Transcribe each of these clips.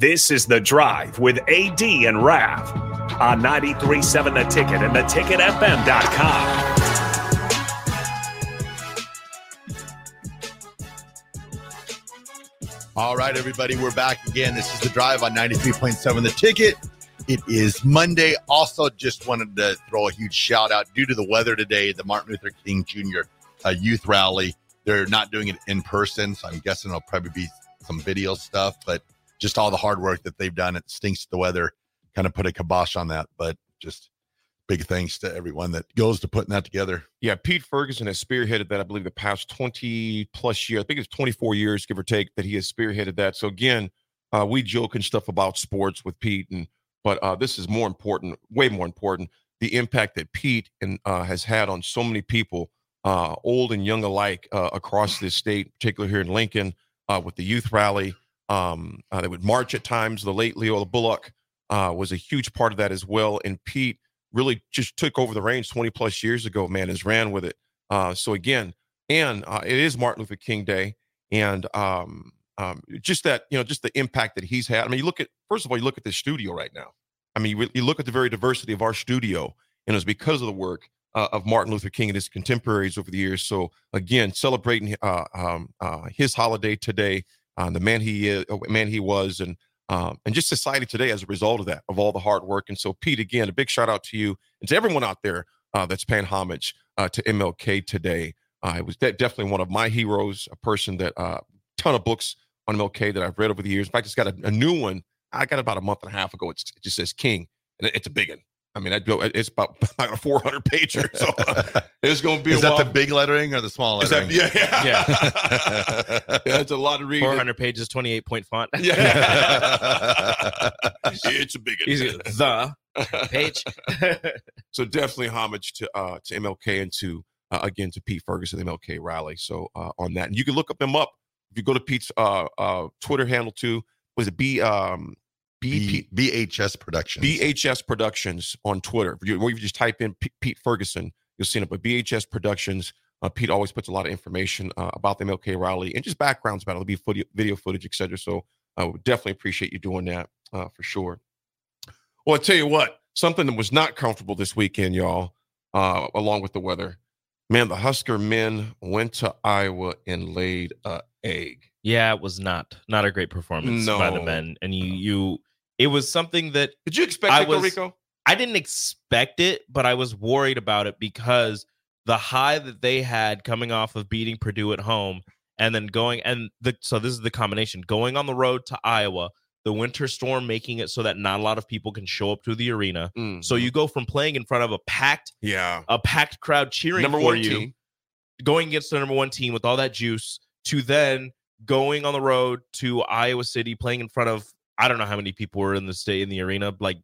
This is The Drive with AD and Rav on 93.7 The Ticket and theticketfm.com. All right, everybody, we're back again. This is The Drive on 93.7 The Ticket. It is Monday. Also, just wanted to throw a huge shout out due to the weather today, the Martin Luther King Jr. Uh, youth rally. They're not doing it in person, so I'm guessing it'll probably be some video stuff, but just all the hard work that they've done. It stinks the weather kind of put a kibosh on that, but just big thanks to everyone that goes to putting that together. Yeah, Pete Ferguson has spearheaded that, I believe, the past 20 plus years. I think it's 24 years, give or take, that he has spearheaded that. So again, uh, we joke and stuff about sports with Pete, and but uh, this is more important, way more important, the impact that Pete and uh, has had on so many people, uh, old and young alike, uh, across this state, particularly here in Lincoln, uh, with the youth rally. Um, they would march at times. The late Leo Bullock was a huge part of that as well, and Pete really just took over the reins 20 plus years ago, man, has ran with it. Uh, so again, and uh, it is Martin Luther King Day, and um, um, just that you know, just the impact that he's had. I mean, you look at first of all, you look at this studio right now. I mean, you, you look at the very diversity of our studio, and it's because of the work uh, of Martin Luther King and his contemporaries over the years. So again, celebrating uh, um, uh, his holiday today, uh, the man he is, man he was, and um, and just society today as a result of that, of all the hard work. And so, Pete, again, a big shout out to you and to everyone out there uh, that's paying homage uh, to MLK today. Uh, it was de- definitely one of my heroes, a person that uh, ton of books on MLK that I've read over the years. In fact, it's got a, a new one. I got about a month and a half ago. It's, it just says King, and it, it's a big one. I mean, I'd go. It's about, about a 400 pager, so it's going to be. Is that while. the big lettering or the small lettering? That, yeah, yeah, yeah. yeah. It's a lot of reading. 400 pages, 28 point font. Yeah, it's a big. Easy. The page. so definitely homage to uh to MLK and to uh, again to Pete Ferguson, the MLK rally. So uh, on that, and you can look up them up if you go to Pete's uh uh Twitter handle too. Was it B um B, BHS Productions. BHS Productions on Twitter. If you, or you just type in P- Pete Ferguson, you'll see it. But BHS Productions, uh, Pete always puts a lot of information uh, about the MLK rally and just backgrounds about it. It'll be footage, video footage, etc. So I would definitely appreciate you doing that uh, for sure. Well, I tell you what, something that was not comfortable this weekend, y'all, uh, along with the weather. Man, the Husker men went to Iowa and laid a egg. Yeah, it was not not a great performance by the men, and you you it was something that Did you expect I it, was- Rico? I didn't expect it, but I was worried about it because the high that they had coming off of beating Purdue at home and then going and the so this is the combination going on the road to Iowa, the winter storm making it so that not a lot of people can show up to the arena. Mm. So you go from playing in front of a packed yeah, a packed crowd cheering number for one you, team. going against the number one team with all that juice, to then going on the road to Iowa City, playing in front of I don't know how many people were in the state in the arena, like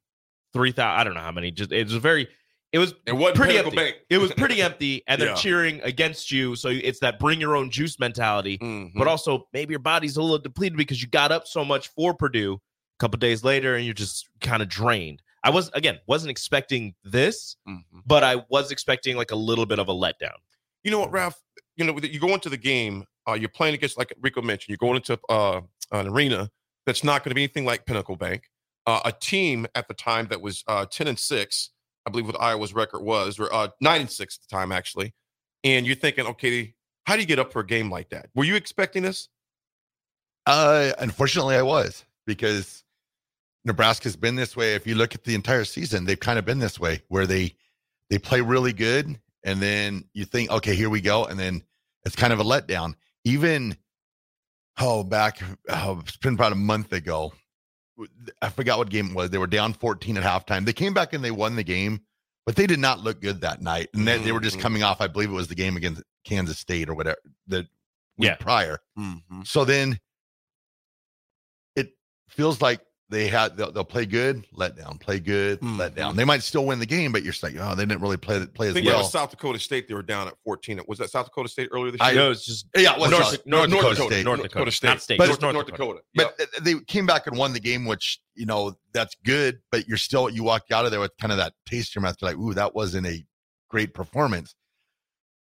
three thousand. I don't know how many. Just it was very. It was It wasn't pretty empty. Bank. It was pretty empty, and they're Yeah. cheering against you. So it's that bring your own juice mentality. Mhm. But also maybe your body's a little depleted because you got up so much for Purdue a couple days later, and you're just kind of drained. I was again wasn't expecting this, Mhm. but I was expecting like a little bit of a letdown. you know what, Ralph? You know, you go into the game, uh, you're playing against, like Rico mentioned, you're going into uh, an arena that's not going to be anything like Pinnacle Bank. Uh, a team at the time that was uh, 10 and 6, I believe what Iowa's record was, or uh, 9 and 6 at the time, actually. And you're thinking, okay, how do you get up for a game like that? Were you expecting this? Uh, unfortunately, I was because Nebraska's been this way. If you look at the entire season, they've kind of been this way where they they play really good and then you think, okay, here we go, and then it's kind of a letdown. Even oh, back oh, it's been about a month ago. I forgot what game it was. They were down 14 at halftime. They came back and they won the game, but they did not look good that night. And they, they were just Mhm. coming off, I believe it was the game against Kansas State or whatever the week Yeah. prior. Mhm. So then it feels like they had they'll, they'll play good, let down, play good, let Mhm. down. They might still win the game, but you're just like, oh, they didn't really play play I as think that well. was South Dakota State. They were down at 14. Was that South Dakota State earlier this I- year? no, it's just yeah, it was North, North, North Dakota, Dakota State. North North Dakota, Dakota State. not state, But- North, North, North Dakota. Dakota. But they came back and won the game, which you know that's good. But you're still you walk out of there with kind of that taste in your mouth. You're like, ooh, that wasn't a great performance.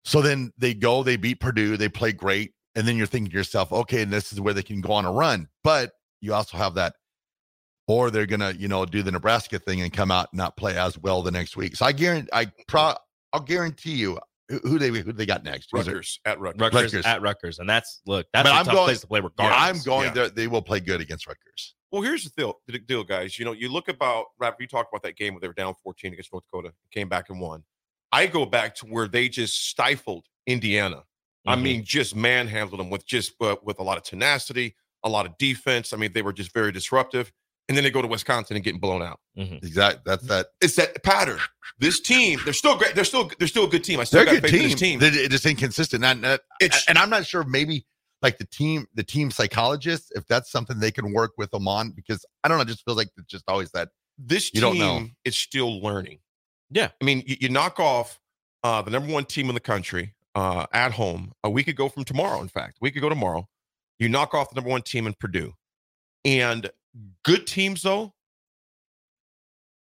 So then they go, they beat Purdue, they play great, and then you're thinking to yourself, okay, and this is where they can go on a run. But you also have that, or they're gonna, you know, do the Nebraska thing and come out and not play as well the next week. So I guarantee, I pro, I'll guarantee you who who they who they got next. Rutgers at Rutgers. Rutgers, Rutgers. at Rutgers, and that's look, that's But a I'm tough going- place to play Yeah, regardless. I'm going. Yeah. there They will play good against Rutgers. Well, here's the deal, the deal, guys. You know, you look about Rap. You talked about that game where they were down 14 against North Dakota, came back and won. I go back to where they just stifled Indiana. I Mhm. mean, just manhandled them with just uh, with a lot of tenacity, a lot of defense. I mean, they were just very disruptive. And then they go to Wisconsin and getting blown out. Mhm. Exactly. That's that. It's that pattern. This team, they're still great. They're still they're still a good team. I still They're a got good faith in team. this team. They're just inconsistent. And, and, It's and I'm not sure. Maybe like the team, the team psychologists if that's something they can work with them on, because I don't know. It just feels like it's just always that. this You team don't know. is still learning. Yeah. I mean, you, you knock off uh, the number one team in the country uh, at home a week ago from tomorrow. In fact, a week ago tomorrow, you knock off the number one team in Purdue, and good teams though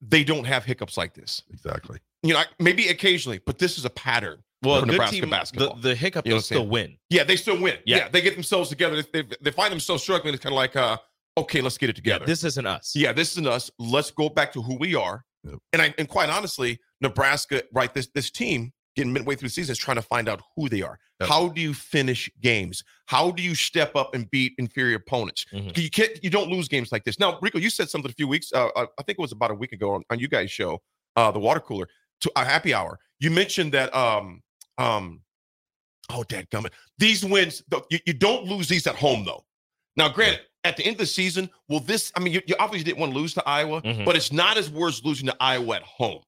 they don't have hiccups like this. Exactly. You know, maybe occasionally, but this is a pattern. Well, for Nebraska team, basketball. The, the hiccup You know will what I'm saying? still win. Yeah, they still win. Yeah. Yeah, they get themselves together. They, they, they find themselves struggling. It's kind of like, uh, okay, let's get it together. This isn't us. Yeah, this isn't us. Let's go back to who we are. Yep. And I and quite honestly, Nebraska, right? This this team getting midway through the season is trying to find out who they are. Yep. How do you finish games? How do you step up and beat inferior opponents? Mhm. You can't. You don't lose games like this. Now, Rico, you said something a few weeks. Uh, I I think it was about a week ago on, on you guys' show, uh, the water cooler, to a happy hour. You mentioned that. Um, um, oh, dad, gummit. These wins, you, you don't lose these at home though. Now, granted, at the end of the season, will this? I mean, you, you obviously didn't want to lose to Iowa, Mhm. but it's not as worse losing to Iowa at home.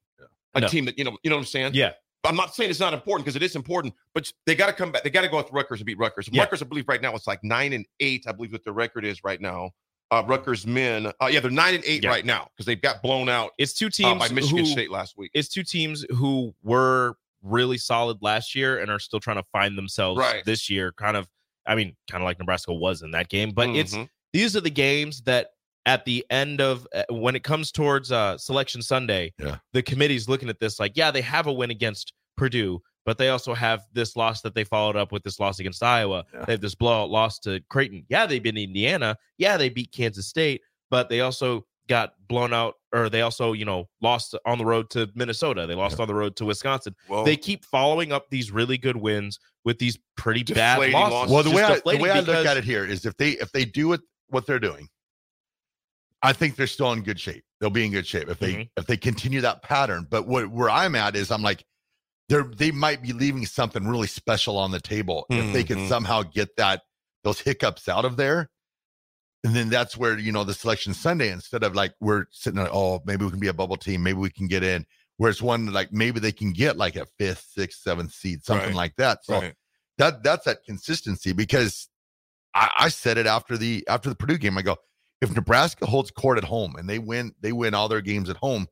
A No. team that you know, you know what I'm saying. Yeah. I'm not saying it's not important because it is important, but they got to come back. They got to go with Rutgers and beat Rutgers. Yeah. Rutgers, I believe, right now it's like nine and eight. I believe what their record is right now. Uh, Rutgers men, uh, yeah, they're nine and eight Yeah. right now because they've got blown out It's two uh, teams by Michigan who, State last week. It's two teams who were really solid last year and are still trying to find themselves Right. this year. Kind of, I mean, kind of like Nebraska was in that game. But it's Mhm. these are the games that at the end of uh, when it comes towards uh, selection Sunday, Yeah. the committee's looking at this like, yeah, they have a win against Purdue, but they also have this loss that they followed up with this loss against Iowa. Yeah. They have this blowout loss to Creighton. Yeah, they beat Indiana. Yeah, they beat Kansas State, but they also got blown out, or they also, you know, lost on the road to Minnesota. They lost on the road to Wisconsin. Well, They keep following up these really good wins with these pretty bad losses. losses. Well, the Just way I, the way I look at it here is if they if they do what what they're doing, I think they're still in good shape. They'll be in good shape if they Mhm. if they continue that pattern. But what where I'm at is I'm like they're they might be leaving something really special on the table if they can Mhm. somehow get that those hiccups out of there. And then that's where you know the selection Sunday instead of like we're sitting there, oh maybe we can be a bubble team, maybe we can get in. Whereas one like maybe they can get like a fifth, sixth, seventh seed, something Right. like that. So right. that that's that consistency because I, I said it after the after the Purdue game. I go, if Nebraska holds court at home and they win, they win all their games at home,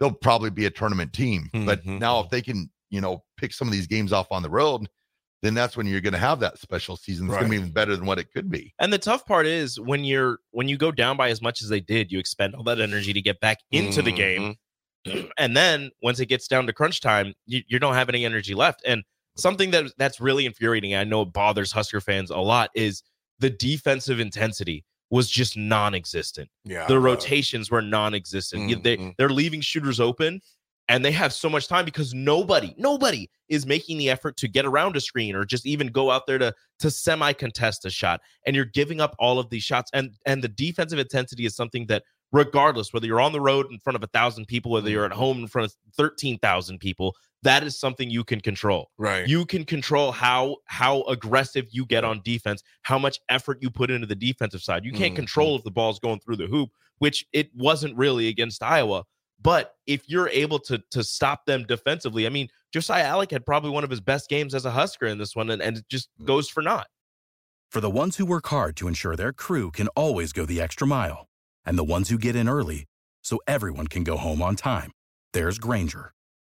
they'll probably be a tournament team. But Mhm. now if they can, you know, pick some of these games off on the road, then that's when you're going to have that special season. It's going to be even better than what it could be. And the tough part is when you're when you go down by as much as they did, you expend all that energy to get back into the game, Mhm. and then once it gets down to crunch time, you, you don't have any energy left. And something that that's really infuriating, I know it bothers Husker fans a lot, is the defensive intensity was just non-existent. Yeah. The rotations were non-existent. You- They they're leaving shooters open. And they have so much time because nobody, nobody is making the effort to get around a screen or just even go out there to to semi contest a shot. And you're giving up all of these shots. And and the defensive intensity is something that regardless whether you're on the road in front of a thousand people, whether you're at home in front of thirteen thousand people. That is something you can control. Right. You can control how how aggressive you get on defense, how much effort you put into the defensive side. You can't Mhm. control if the ball's going through the hoop, which it wasn't really against Iowa. But if you're able to to stop them defensively, I mean, Josiah Allick had probably one of his best games as a Husker in this one, and, and it just goes for naught. For the ones who work hard to ensure their crew can always go the extra mile, and the ones who get in early so everyone can go home on time, there's Grainger,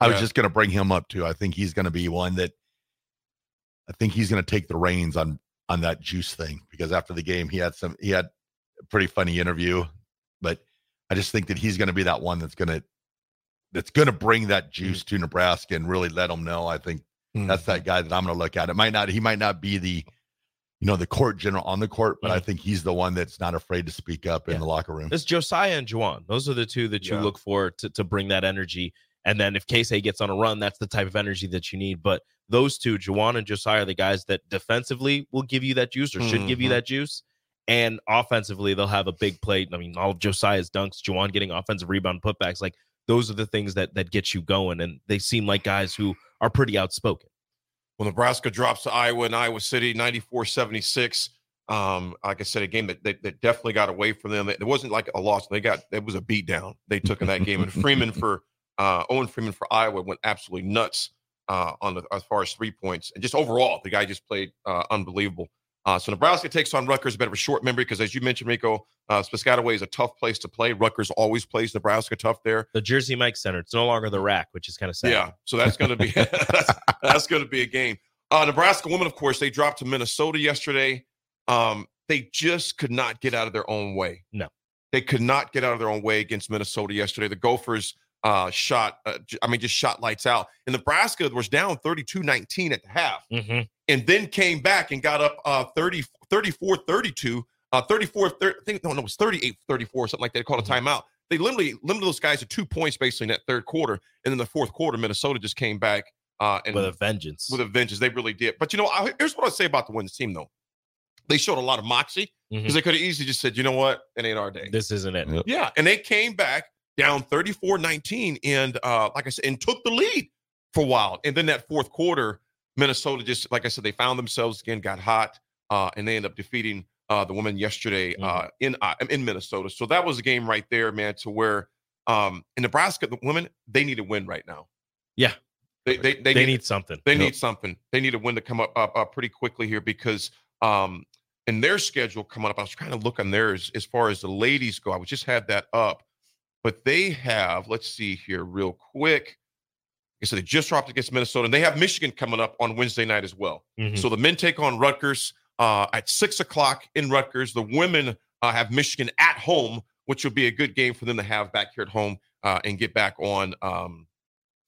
I was just going to bring him up too. I think he's going to be one that I think he's going to take the reins on on that juice thing because after the game he had some he had a pretty funny interview, but I just think that he's going to be that one that's going to that's going to bring that juice to Nebraska and really let them know. I think Mm. that's that guy that I'm going to look at. It might not he might not be the you know the court general on the court, but I think he's the one that's not afraid to speak up in the locker room. It's Josiah and Juwan. Those are the two that you Yeah. look for to, to bring that energy. And then if Casey gets on a run, that's the type of energy that you need. But those two, Juwan and Josiah, are the guys that defensively will give you that juice or should give you Mhm. that juice. And offensively, they'll have a big plate. I mean, all Josiah's dunks, Juwan getting offensive rebound putbacks, like those are the things that that get you going. And they seem like guys who are pretty outspoken. Well, Nebraska drops to Iowa and Iowa City 94 76. Um, like I said, a game that, that, that definitely got away from them. It wasn't like a loss. They got it was a beat down they took in that game. And Freeman for uh, Owen Freeman for Iowa went absolutely nuts uh, on the as far as three points. And just overall, the guy just played uh, unbelievable. Uh, so Nebraska takes on Rutgers, a bit of a short memory because, as you mentioned, Rico, uh, Piscataway is a tough place to play. Rutgers always plays Nebraska tough there. The Jersey Mike Center. It's no longer the RAC, which is kind of sad. Yeah, so that's going to be that's, that's going to be a game. Uh, Nebraska women, of course, they dropped to Minnesota yesterday. Um, they just could not get out of their own way. No. they could not get out of their own way against Minnesota yesterday. The Gophers uh, shot, uh, I mean, just shot lights out. And Nebraska was down 32-19 at the half, hmm and then came back and got up uh, 30, 34 32. Uh, 34, 30, I think, no, no, it was 38 34, something like that. They called a timeout. They literally limited those guys to two points basically in that third quarter. And then the fourth quarter, Minnesota just came back uh, and With a vengeance. with a vengeance. They really did. But you know, I, here's what I say about the women's team, though. They showed a lot of moxie because Mhm. they could have easily just said, you know what, it ain't our day. This isn't it. Yeah, and they came back down 34-19 and uh, like I said, and took the lead for a while. And then that fourth quarter, Minnesota just like I said, they found themselves again, got hot, uh, and they end up defeating uh, the women yesterday uh, in uh, in Minnesota. So that was a game right there, man, to where um, in Nebraska, the women they need a win right now. Yeah. They they, they, They, need, need something. they Yep. need something. They need a win to come up, up, up pretty quickly here because um, in their schedule coming up, I was trying to look on theirs as far as the ladies go. I would just had that up, but they have. Let's see here, real quick. I they just dropped against Minnesota, and they have Michigan coming up on Wednesday night as well. Mhm. So the men take on Rutgers uh, at six o'clock in Rutgers. The women uh, have Michigan at home, which will be a good game for them to have back here at home uh, and get back on um,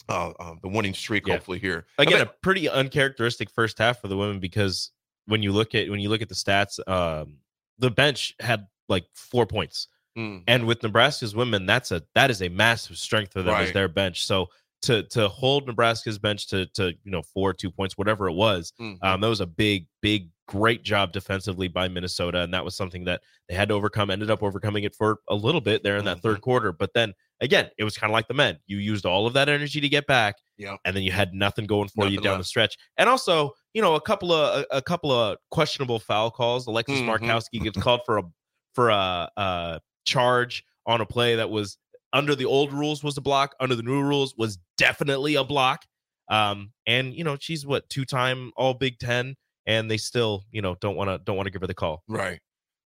uh, uh, the winning streak. Yeah. Hopefully here again I a mean- pretty uncharacteristic first half for the women because when you look at when you look at the stats um the bench had like four points Mm. and with nebraska's women that's a that is a massive strength for them as their bench so to to hold nebraska's bench to to you know four two points whatever it was Mhm. um that was a big big great job defensively by minnesota and that was something that they had to overcome ended up overcoming it for a little bit there in that third quarter but then again it was kind of like the men you used all of that energy to get back Yeah. and then you had nothing going for you down left. the stretch. And also, you know, a couple of a, a couple of questionable foul calls. Alexis Mhm. Markowski gets called for a for a, a charge on a play that was under the old rules was a block, under the new rules was definitely a block. Um, and you know, she's what two time All Big Ten, and they still, you know, don't want to don't want to give her the call. Right.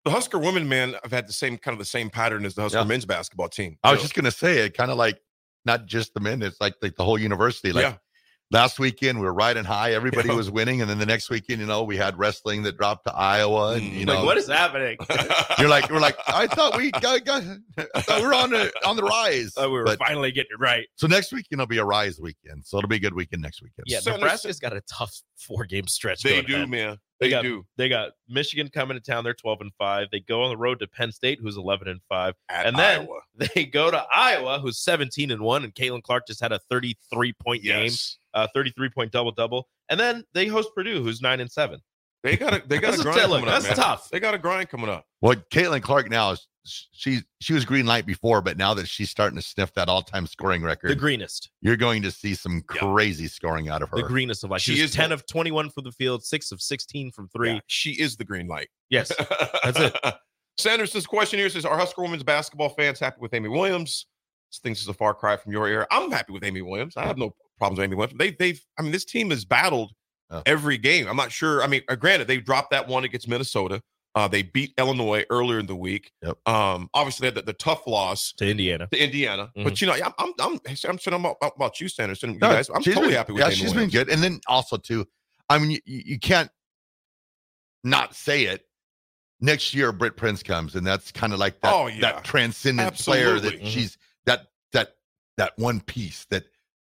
The Husker women, man, I've had the same kind of the same pattern as the Husker Yeah. men's basketball team. I was You just gonna say it, kind of like not just the men, it's like like the whole university. Like yeah, last weekend we were riding high, everybody was winning, and then the next weekend, you know, we had wrestling that dropped to Iowa, and Mm. you like, know, what is happening? you're like, we're like, I thought we got, got I thought we we're on the on the rise. Uh, we were But- finally getting it right. so next weekend will be a rise weekend, so it'll be a good weekend next weekend. Yeah, So Nebraska's got a tough four game stretch. they going do, ahead. man. They They, got- do. They got Michigan coming to town. They're 12 and 5. They go on the road to Penn State, who's 11 and 5. At and then- Iowa. They go to Iowa, who's 17 and 1. And Caitlin Clark just had a 33 point game, yes, uh, 33 point double double. And then they host Purdue, who's 9 and 7. they got a they got That's a a grind tell- coming up. that's man. tough. They got a grind coming up. Well, Caitlin Clark now is she she was green light before, but now that she's starting to sniff that all time scoring record, The greenest. you're going to see some Yeah. crazy scoring out of her. The greenest of life. She She is is 10 the- of 21 from the field, 6 of 16 from 3. Yeah, she is the green light. Yes. That's it. Sanders, question here says, "Are Husker women's basketball fans happy with Amy Williams?" This thinks is a far cry from your era. I'm happy with Amy Williams. I have no problems with Amy Williams. They, they've, I mean, this team has battled Yeah. every game. I'm not sure. I mean, uh, granted, they dropped that one against Minnesota. Uh, they beat Illinois earlier in the week. Yep. Um, obviously, they had the, the tough loss To Indiana. to Indiana. But you know, I'm, I'm, I'm, I'm saying about, about you, Sanders, and you No, guys. I'm totally been- happy with Yeah, Amy she's Williams. been good. And then also too, I mean, you, you you can't not say it. Next year, Britt Prince comes, and that's kind of like that, Oh, yeah. that transcendent player that Absolutely. Mhm. she's that that that one piece that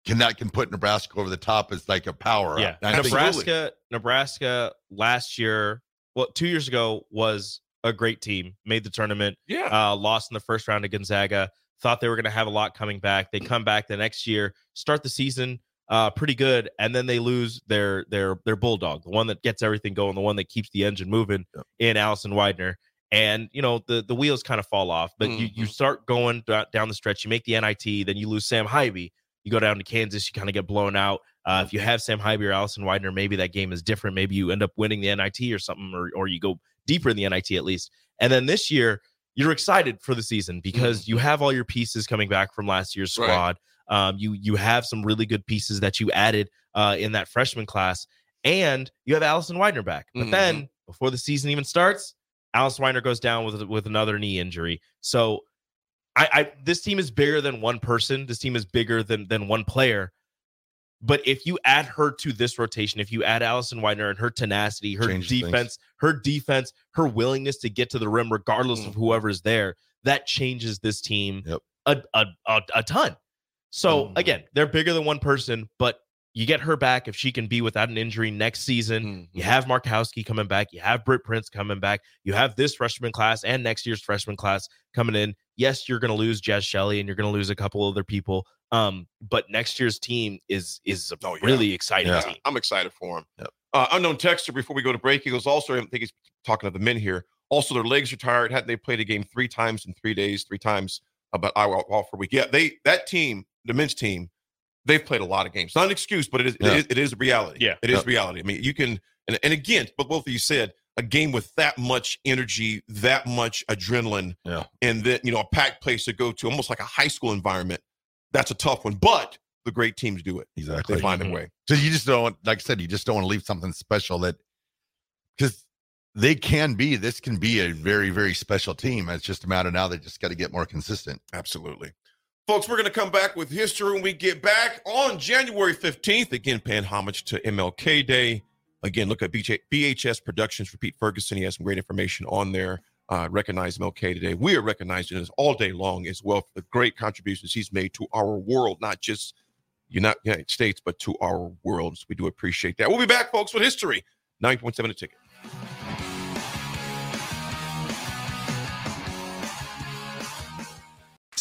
can that can put Nebraska over the top is like a power. Yeah, up. And I think- Nebraska. Nebraska last year, well, two years ago was a great team. Made the tournament. Yeah. Uh, lost in the first round to Gonzaga. Thought they were going to have a lot coming back. They come back the next year, start the season uh, pretty good, and then they lose their their their bulldog, the one that gets everything going, the one that keeps the engine moving Yep. in Allison Weidner. And you know the the wheels kind of fall off, but you you Mhm. start going down the stretch. You make the NIT, then you lose Sam Haiby. You go down to Kansas, you kind of get blown out. Uh, if you have Sam Haiby or Allison Weidner, maybe that game is different. Maybe you end up winning the NIT or something, or or you go deeper in the NIT at least. And then this year, you're excited for the season because you have all your pieces coming back from last year's Right. squad. Um, you you have some really good pieces that you added uh, in that freshman class, and you have Allison Weidner back. But Mhm. then before the season even starts, Allison Weidner goes down with with another knee injury. So, I, I this team is bigger than one person. This team is bigger than than one player. But if you add her to this rotation, if you add Allison Weidner and her tenacity, her Changes things. defense, her defense, her willingness to get to the rim regardless of Mhm. whoever's there, that changes this team Yep. a, a, a, a ton. So Mhm. again, they're bigger than one person, but you get her back if she can be without an injury next season. Mhm. You have Markowski coming back. You have Britt Prince coming back. You have this freshman class and next year's freshman class coming in. Yes, you're going to lose Jaz Shelley and you're going to lose a couple other people. Um, but next year's team is is a Oh, yeah. really exciting Yeah. team. I'm excited for him. Yep. Uh, unknown texter. Before we go to break, he goes. Also, I think he's talking to the men here. Also, their legs are tired. Hadn't they played a game three times in three days? Three times about Iowa off for a week. Yeah, they that team, the men's team, they've played a lot of games. Not an excuse, but it is Yeah. it, is, it is reality. Yeah. it is reality. I mean, you can and, and again, but both of you said a game with that much energy, that much adrenaline, Yeah. and then you know a packed place to go to, almost like a high school environment. That's a tough one, but the great teams do it. Exactly. They find Mhm. a way. So you just don't, like I said, you just don't want to leave something special that because they can be. This can be a very, very special team. It's just a matter of now. They just got to get more consistent. Absolutely. Folks, we're going to come back with history when we get back on January 15th. Again, paying homage to MLK Day. Again, look at BJ, BHS Productions for Pete Ferguson. He has some great information on there. Uh, recognize MLK today. We are recognizing this all day long as well for the great contributions he's made to our world, not just United United States, but to our world. So we do appreciate that. We'll be back, folks, with history. 9.7 a ticket.